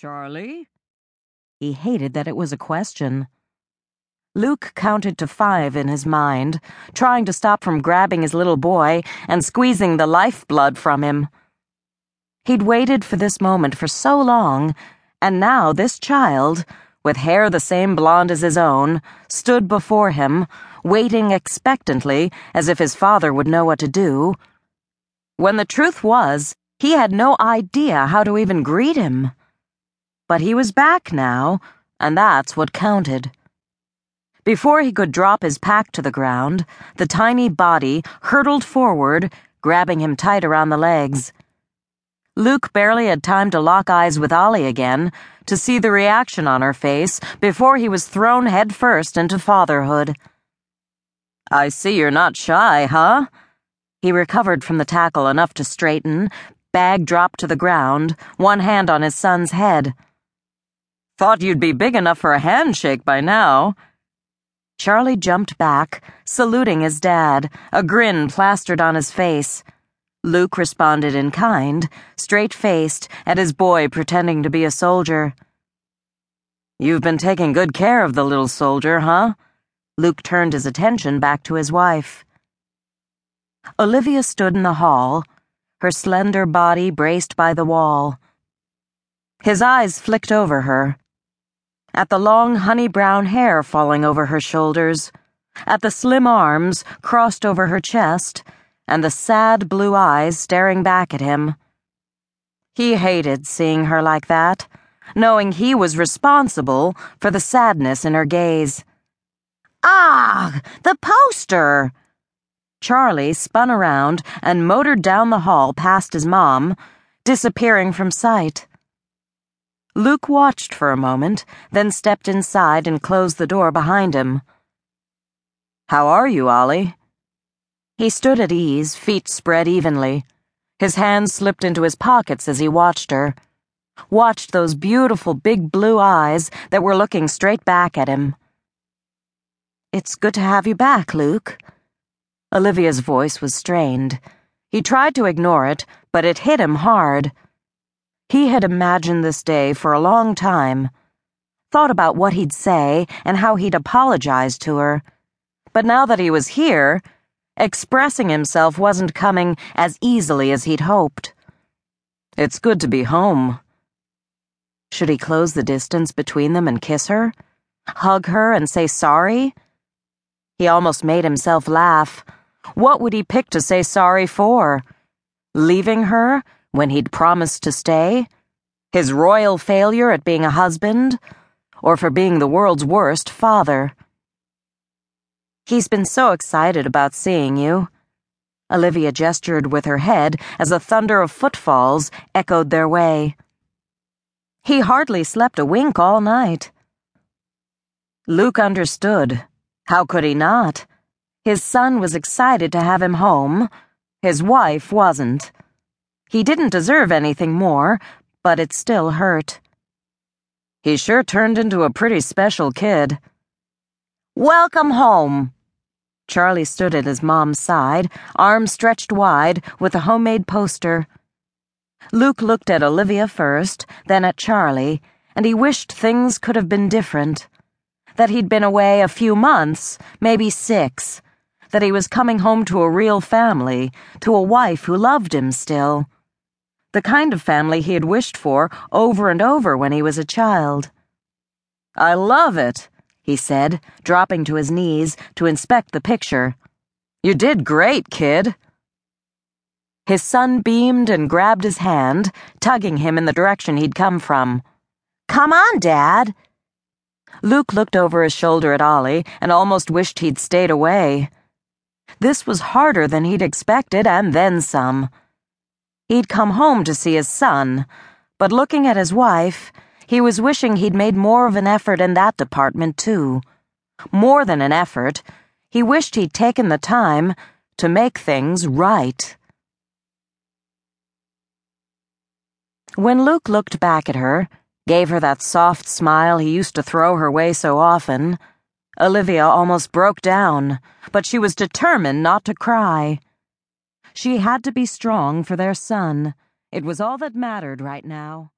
Charlie? He hated that it was a question. Luke counted to five in his mind, trying to stop from grabbing his little boy and squeezing the lifeblood from him. He'd waited for this moment for so long, and now this child, with hair the same blonde as his own, stood before him, waiting expectantly as if his father would know what to do. When the truth was, he had no idea how to even greet him. But he was back now, and that's what counted. Before he could drop his pack to the ground, the tiny body hurtled forward, grabbing him tight around the legs. Luke barely had time to lock eyes with Ollie again to see the reaction on her face before he was thrown headfirst into fatherhood. I see you're not shy, huh? He recovered from the tackle enough to straighten, bag dropped to the ground, one hand on his son's head. Thought you'd be big enough for a handshake by now. Charlie jumped back, saluting his dad, a grin plastered on his face. Luke responded in kind, straight faced, at his boy pretending to be a soldier. You've been taking good care of the little soldier, huh? Luke turned his attention back to his wife. Olivia stood in the hall, her slender body braced by the wall. His eyes flicked over her at the long honey brown hair falling over her shoulders, at the slim arms crossed over her chest, and the sad blue eyes staring back at him. He hated seeing her like that, knowing he was responsible for the sadness in her gaze. Ah, the poster! Charlie spun around and motored down the hall past his mom, disappearing from sight. Luke watched for a moment, then stepped inside and closed the door behind him. How are you, Ollie? He stood at ease, feet spread evenly. His hands slipped into his pockets as he watched her. Watched those beautiful big blue eyes that were looking straight back at him. It's good to have you back, Luke. Olivia's voice was strained. He tried to ignore it, but it hit him hard. He had imagined this day for a long time, thought about what he'd say and how he'd apologize to her. But now that he was here, expressing himself wasn't coming as easily as he'd hoped. It's good to be home. Should he close the distance between them and kiss her? Hug her and say sorry? He almost made himself laugh. What would he pick to say sorry for? Leaving her? When he'd promised to stay? His royal failure at being a husband? Or for being the world's worst father? He's been so excited about seeing you. Olivia gestured with her head as a thunder of footfalls echoed their way. He hardly slept a wink all night. Luke understood. How could he not? His son was excited to have him home. His wife wasn't. He didn't deserve anything more, but it still hurt. He sure turned into a pretty special kid. Welcome home. Charlie stood at his mom's side, arms stretched wide, with a homemade poster. Luke looked at Olivia first, then at Charlie, and he wished things could have been different. That he'd been away a few months, maybe six. That he was coming home to a real family, to a wife who loved him still the kind of family he had wished for over and over when he was a child. I love it, he said, dropping to his knees to inspect the picture. You did great, kid. His son beamed and grabbed his hand, tugging him in the direction he'd come from. Come on, Dad. Luke looked over his shoulder at Ollie and almost wished he'd stayed away. This was harder than he'd expected, and then some. He'd come home to see his son, but looking at his wife, he was wishing he'd made more of an effort in that department, too. More than an effort, he wished he'd taken the time to make things right. When Luke looked back at her, gave her that soft smile he used to throw her way so often, Olivia almost broke down, but she was determined not to cry. She had to be strong for their son. It was all that mattered right now.